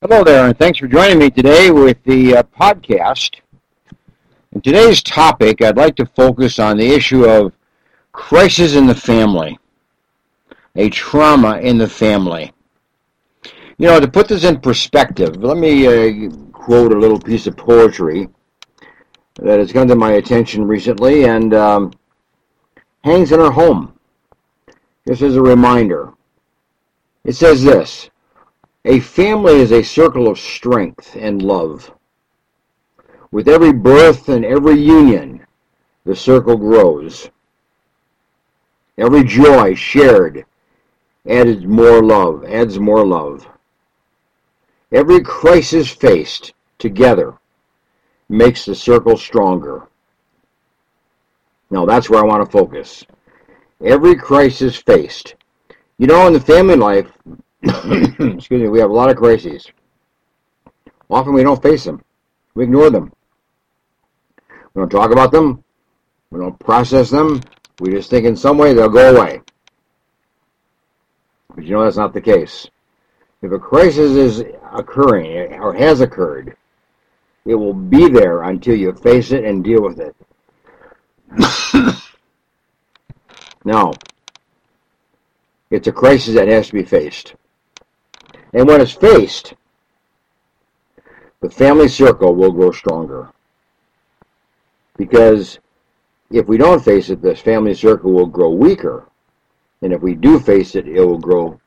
Hello there, and thanks for joining me today with the uh, podcast. In today's topic, I'd like to focus on the issue of crisis in the family, a trauma in the family. You know, to put this in perspective, let me uh, quote a little piece of poetry that has come to my attention recently and um, hangs in our home. This is a reminder. It says this a family is a circle of strength and love. With every birth and every union, the circle grows. Every joy shared adds more love, adds more love. Every crisis faced together makes the circle stronger. Now that's where I want to focus. Every crisis faced. You know, in the family life, excuse me, we have a lot of crises. Often we don't face them. We ignore them. We don't talk about them. We don't process them. We just think in some way they'll go away. But you know that's not the case. If a crisis is occurring or has occurred, it will be there until you face it and deal with it. now, it's a crisis that has to be faced. And when it's faced, the family circle will grow stronger. Because if we don't face it, this family circle will grow weaker. And if we do face it, it will grow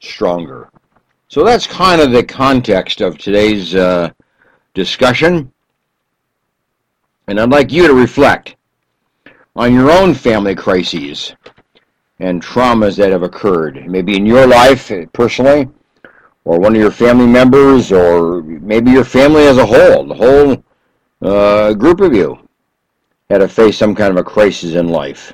stronger. So that's kind of the context of today's uh, discussion. And I'd like you to reflect on your own family crises and traumas that have occurred, maybe in your life personally, or one of your family members, or maybe your family as a whole, the whole uh, group of you had to face some kind of a crisis in life.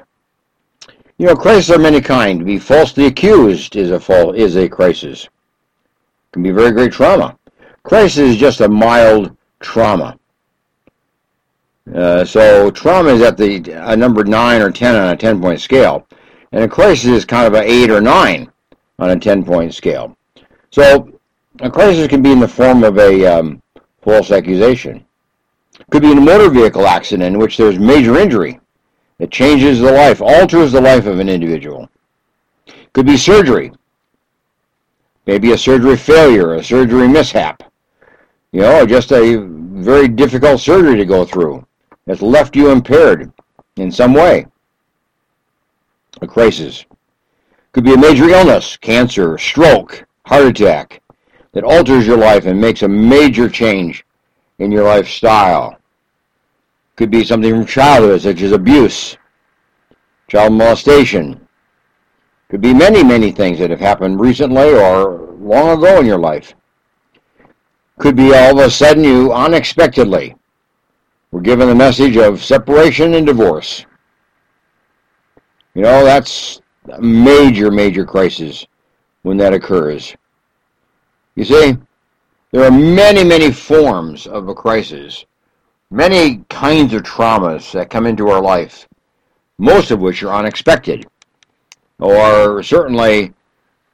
You know, crises are many kind. To be falsely accused is a fall, is a crisis. It can be very great trauma. Crisis is just a mild trauma. Uh, so trauma is at the a number nine or ten on a ten point scale, and a crisis is kind of an eight or nine on a ten point scale. So a crisis can be in the form of a um, false accusation. Could be in a motor vehicle accident in which there's major injury. It changes the life, alters the life of an individual. Could be surgery. Maybe a surgery failure, a surgery mishap. You know, just a very difficult surgery to go through that's left you impaired in some way. A crisis. Could be a major illness, cancer, stroke, heart attack that alters your life and makes a major change in your lifestyle. Could be something from childhood, such as abuse, child molestation. Could be many, many things that have happened recently or long ago in your life. Could be all of a sudden you unexpectedly were given the message of separation and divorce. You know, that's a major, major crisis when that occurs. You see, there are many, many forms of a crisis, many kinds of traumas that come into our life, most of which are unexpected, or certainly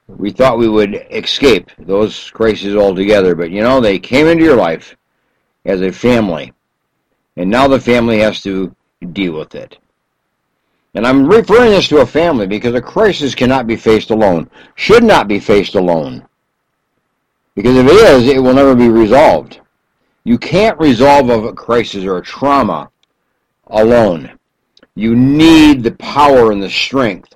we thought we would escape those crises altogether, but you know, they came into your life as a family, and now the family has to deal with it. And I'm referring this to a family because a crisis cannot be faced alone, should not be faced alone. Because if it is, it will never be resolved. You can't resolve a crisis or a trauma alone. You need the power and the strength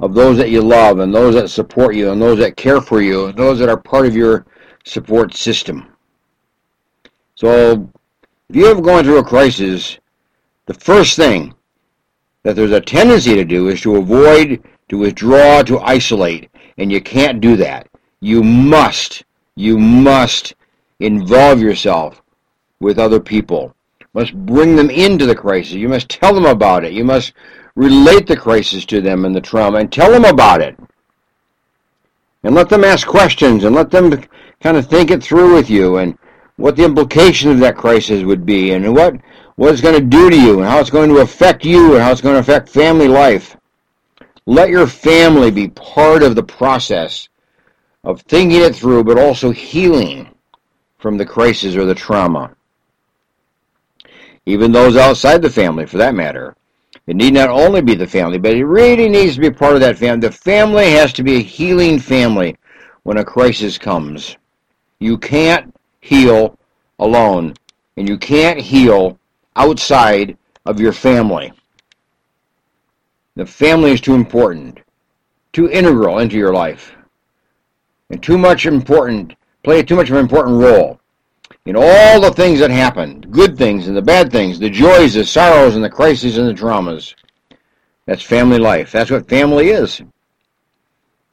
of those that you love and those that support you and those that care for you and those that are part of your support system. So if you have gone through a crisis, the first thing that there's a tendency to do is to avoid, to withdraw, to isolate. And you can't do that. You must, you must involve yourself with other people. You must bring them into the crisis. You must tell them about it. You must relate the crisis to them and the trauma and tell them about it. And let them ask questions and let them kind of think it through with you and what the implication of that crisis would be and what what it's going to do to you and how it's going to affect you and how it's going to affect family life. Let your family be part of the process of thinking it through, but also healing from the crisis or the trauma. Even those outside the family, for that matter. It need not only be the family, but it really needs to be part of that family. The family has to be a healing family when a crisis comes. You can't heal alone, and you can't heal outside of your family. The family is too important, too integral into your life, and too much important, play too much of an important role in all the things that happen, good things and the bad things, the joys, the sorrows, and the crises and the dramas. That's family life. That's what family is.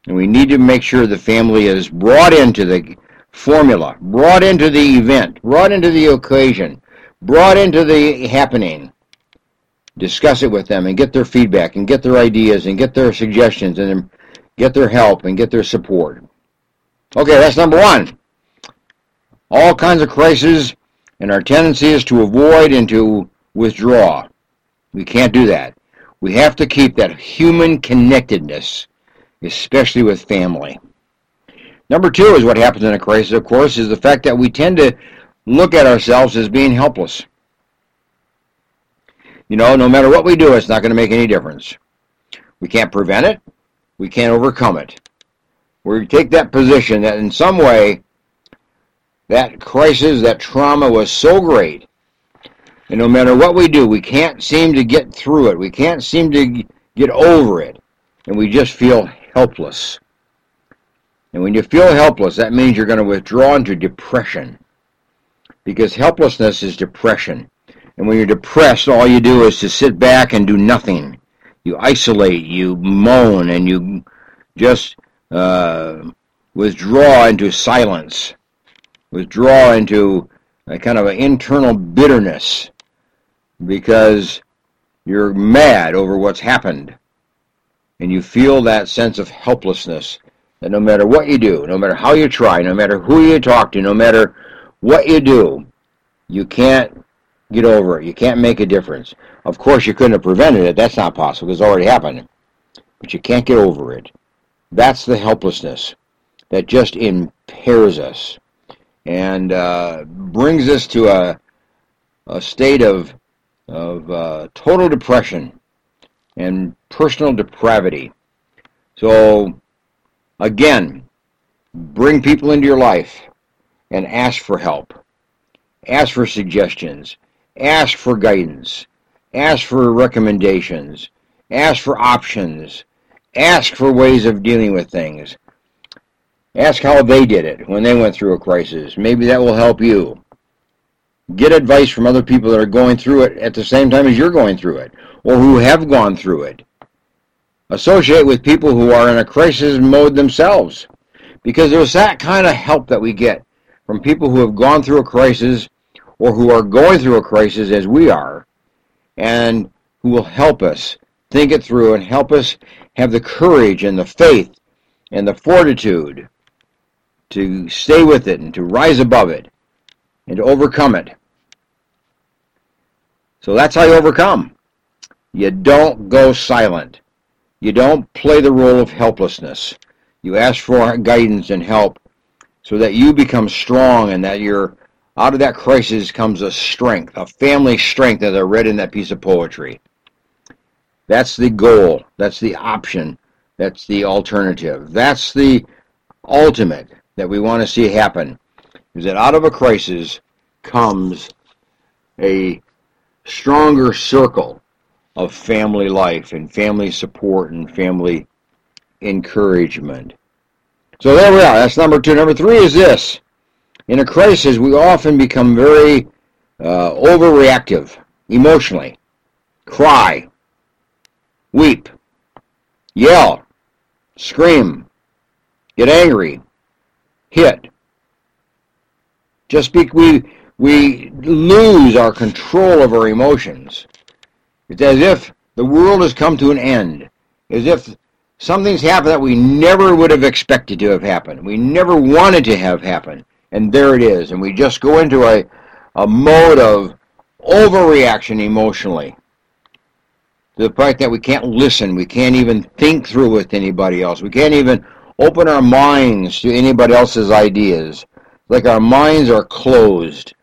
And we need to make sure the family is brought into the formula, brought into the event, brought into the occasion, brought into the happening. Discuss it with them and get their feedback and get their ideas and get their suggestions and get their help and get their support. Okay, that's number one. All kinds of crises, and our tendency is to avoid and to withdraw. We can't do that. We have to keep that human connectedness, especially with family. Number two is what happens in a crisis, of course, is the fact that we tend to look at ourselves as being helpless. You know, no matter what we do, it's not going to make any difference. We can't prevent it. We can't overcome it. We take that position that in some way, that crisis, that trauma was so great. And no matter what we do, we can't seem to get through it. We can't seem to get over it. And we just feel helpless. And when you feel helpless, that means you're going to withdraw into depression. Because helplessness is depression. And when you're depressed, all you do is to sit back and do nothing. You isolate, you moan, and you just uh, withdraw into silence, withdraw into a kind of an internal bitterness because you're mad over what's happened. And you feel that sense of helplessness that no matter what you do, no matter how you try, no matter who you talk to, no matter what you do, you can't get over it. You can't make a difference. Of course, you couldn't have prevented it. That's not possible. It's already happened. But you can't get over it. That's the helplessness that just impairs us and uh, brings us to a, a state of, of uh, total depression and personal depravity. So, again, bring people into your life and ask for help. Ask for suggestions ask for guidance, ask for recommendations, ask for options, ask for ways of dealing with things. Ask how they did it when they went through a crisis. Maybe that will help you. Get advice from other people that are going through it at the same time as you're going through it, or who have gone through it. Associate with people who are in a crisis mode themselves, because there's that kind of help that we get from people who have gone through a crisis or who are going through a crisis as we are, and who will help us think it through and help us have the courage and the faith and the fortitude to stay with it and to rise above it and to overcome it. So that's how you overcome. You don't go silent. You don't play the role of helplessness. You ask for guidance and help so that you become strong and that you're out of that crisis comes a strength, a family strength, as I read in that piece of poetry. That's the goal. That's the option. That's the alternative. That's the ultimate that we want to see happen. Is that out of a crisis comes a stronger circle of family life and family support and family encouragement. So there we are. That's number two. Number three is this in a crisis, we often become very uh, overreactive emotionally, cry, weep, yell, scream, get angry, hit. Just because we, we lose our control of our emotions. It's as if the world has come to an end, as if something's happened that we never would have expected to have happened, we never wanted to have happen and there it is. And we just go into a, a mode of overreaction emotionally to the point that we can't listen. We can't even think through with anybody else. We can't even open our minds to anybody else's ideas. Like our minds are closed.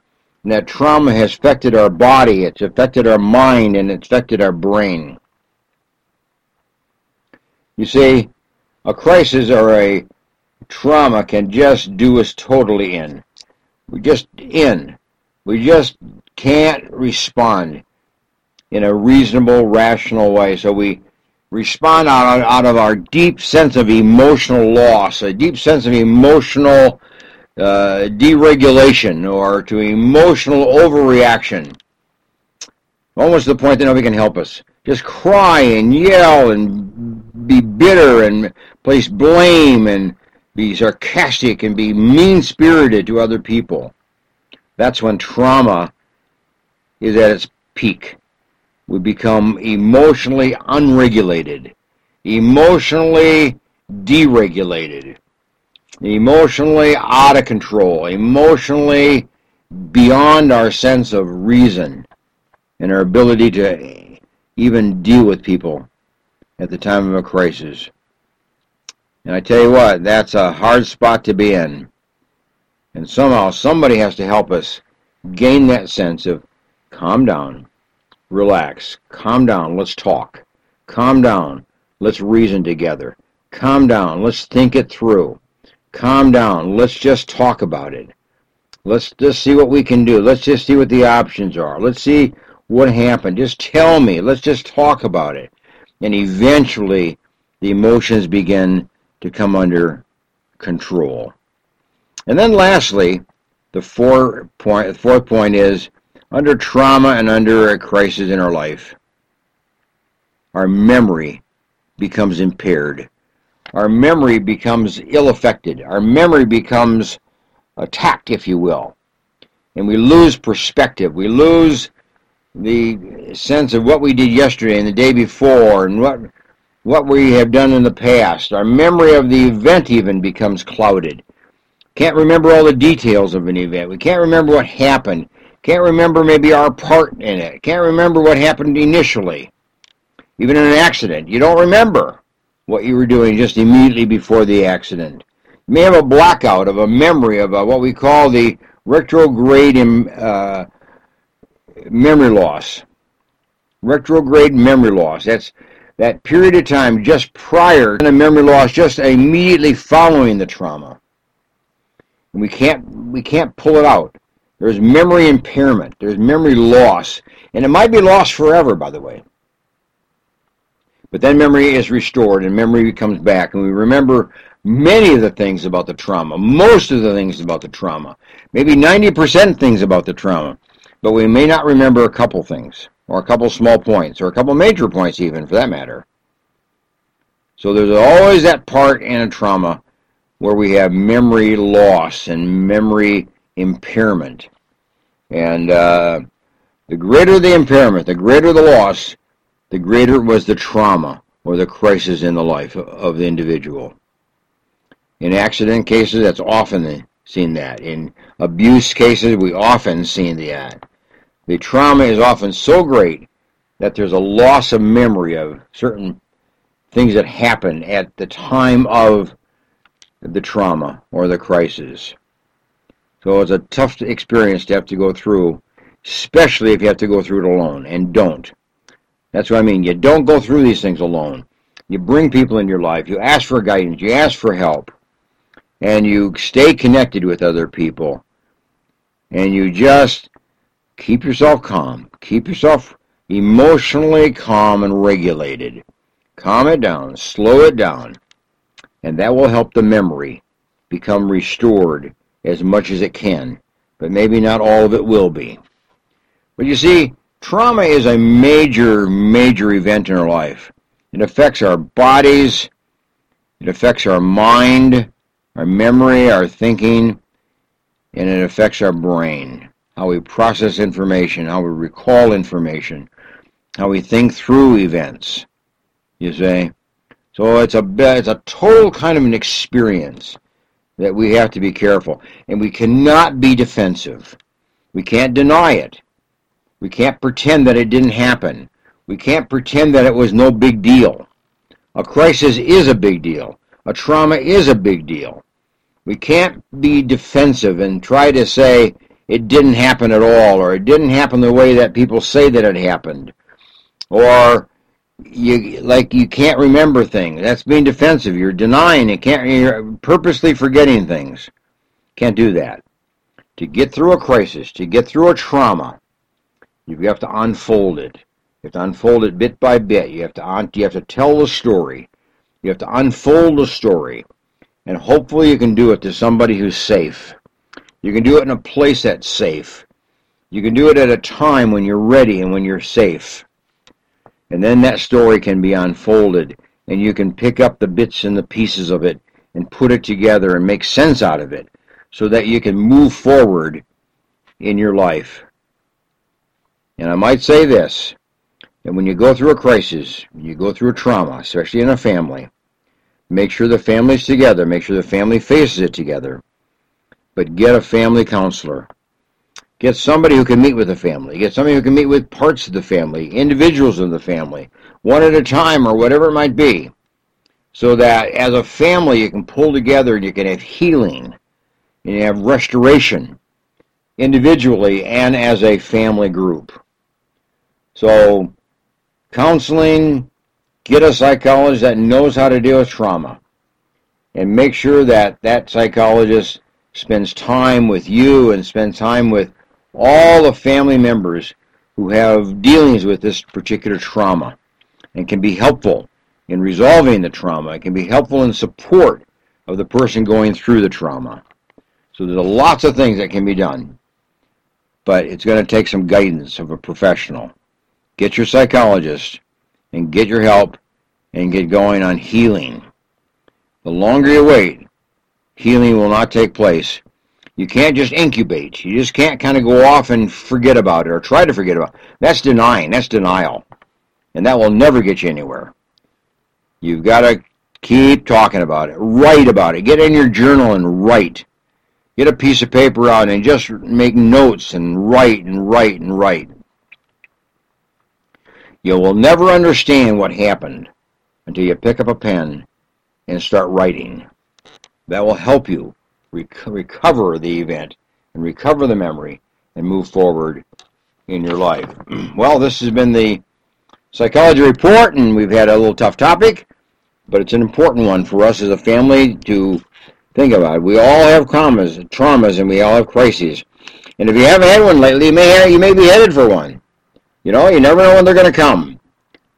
And that trauma has affected our body, it's affected our mind, and it's affected our brain. You see, a crisis or a trauma can just do us totally in. We just in. We just can't respond in a reasonable, rational way. So we respond out, out of our deep sense of emotional loss, a deep sense of emotional uh, deregulation, or to emotional overreaction. Almost to the point that nobody can help us. Just cry and yell and be bitter and place blame and be sarcastic and be mean spirited to other people. That's when trauma is at its peak we become emotionally unregulated, emotionally deregulated, emotionally out of control, emotionally beyond our sense of reason and our ability to even deal with people at the time of a crisis. And I tell you what, that's a hard spot to be in. And somehow somebody has to help us gain that sense of calm down, relax, calm down, let's talk. Calm down, let's reason together. Calm down, let's think it through. Calm down, let's just talk about it. Let's just see what we can do. Let's just see what the options are. Let's see what happened. Just tell me. Let's just talk about it. And eventually, the emotions begin to come under control. And then lastly, the four point, fourth point is under trauma and under a crisis in our life, our memory becomes impaired. Our memory becomes ill affected. Our memory becomes attacked, if you will. And we lose perspective. We lose the sense of what we did yesterday and the day before and what what we have done in the past. Our memory of the event even becomes clouded. Can't remember all the details of an event. We can't remember what happened. Can't remember maybe our part in it. Can't remember what happened initially. Even in an accident, you don't remember what you were doing just immediately before the accident. You may have a blackout of a memory of a, what we call the retrograde uh, memory loss. Retrograde memory loss. That's that period of time just prior to memory loss, just immediately following the trauma. And we can't we can't pull it out. There's memory impairment. There's memory loss. And it might be lost forever, by the way. But then memory is restored and memory comes back. And we remember many of the things about the trauma, most of the things about the trauma, maybe 90% things about the trauma. But we may not remember a couple things, or a couple small points, or a couple major points, even for that matter. So there's always that part in a trauma where we have memory loss and memory impairment. And uh, the greater the impairment, the greater the loss, the greater was the trauma or the crisis in the life of the individual. In accident cases, that's often seen that. In abuse cases, we often see that. The trauma is often so great that there's a loss of memory of certain things that happen at the time of the trauma or the crisis. So it's a tough experience to have to go through, especially if you have to go through it alone, and don't. That's what I mean. You don't go through these things alone. You bring people in your life. You ask for guidance. You ask for help. And you stay connected with other people. And you just keep yourself calm. Keep yourself emotionally calm and regulated. Calm it down. Slow it down. And that will help the memory become restored as much as it can, but maybe not all of it will be. But you see, trauma is a major, major event in our life. It affects our bodies, it affects our mind, our memory, our thinking, and it affects our brain. How we process information, how we recall information, how we think through events. You see? So it's a it's a total kind of an experience that we have to be careful. And we cannot be defensive. We can't deny it. We can't pretend that it didn't happen. We can't pretend that it was no big deal. A crisis is a big deal. a trauma is a big deal. We can't be defensive and try to say it didn't happen at all or it didn't happen the way that people say that it happened. Or you like you can't remember things. That's being defensive. You're denying it. Can't you're purposely forgetting things. Can't do that. To get through a crisis, to get through a trauma, you have to unfold it. You have to unfold it bit by bit. You have to you have to tell the story. You have to unfold the story. And hopefully you can do it to somebody who's safe. You can do it in a place that's safe. You can do it at a time when you're ready and when you're safe. And then that story can be unfolded and you can pick up the bits and the pieces of it and put it together and make sense out of it so that you can move forward in your life. And I might say this that when you go through a crisis, you go through a trauma, especially in a family, make sure the family's together, make sure the family faces it together. But get a family counselor. Get somebody who can meet with the family. Get somebody who can meet with parts of the family, individuals of the family, one at a time or whatever it might be. So that as a family you can pull together and you can have healing and you have restoration individually and as a family group. So counseling, get a psychologist that knows how to deal with trauma and make sure that that psychologist spends time with you and spends time with all the family members who have dealings with this particular trauma and can be helpful in resolving the trauma. It can be helpful in support of the person going through the trauma. So there's lots of things that can be done, but it's going to take some guidance of a professional. Get your psychologist and get your help and get going on healing. The longer you wait, healing will not take place you can't just incubate. You just can't kind of go off and forget about it or try to forget about it. That's denying. That's denial. And that will never get you anywhere. You've got to keep talking about it. Write about it. Get in your journal and write. Get a piece of paper out and just make notes and write and write and write. You will never understand what happened until you pick up a pen and start writing. That will help you rec- recover the event and recover the memory and move forward in your life. well, this has been the psychology report, and we've had a little tough topic, but it's an important one for us as a family to think about. We all have traumas, traumas, and we all have crises. And if you haven't had one lately, you may have, you may be headed for one. You know, you never know when they're going to come,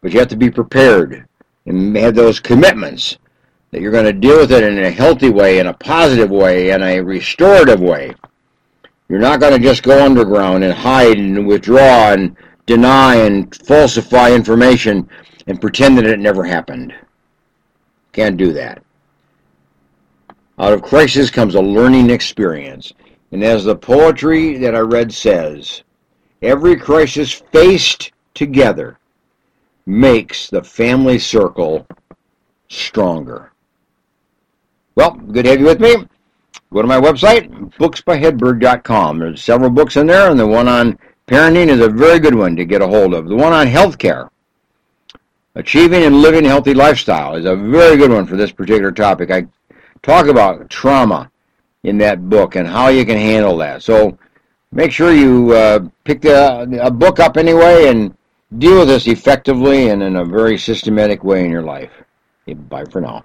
but you have to be prepared and have those commitments that you're going to deal with it in a healthy way, in a positive way, in a restorative way. You're not going to just go underground and hide and withdraw and deny and falsify information and pretend that it never happened. Can't do that. Out of crisis comes a learning experience. And as the poetry that I read says, every crisis faced together makes the family circle stronger. Well, good to have you with me. Go to my website, booksbyhedberg.com. There's several books in there, and the one on parenting is a very good one to get a hold of. The one on healthcare, achieving and living a healthy lifestyle, is a very good one for this particular topic. I talk about trauma in that book and how you can handle that. So make sure you uh, pick the, a book up anyway and deal with this effectively and in a very systematic way in your life. Bye for now.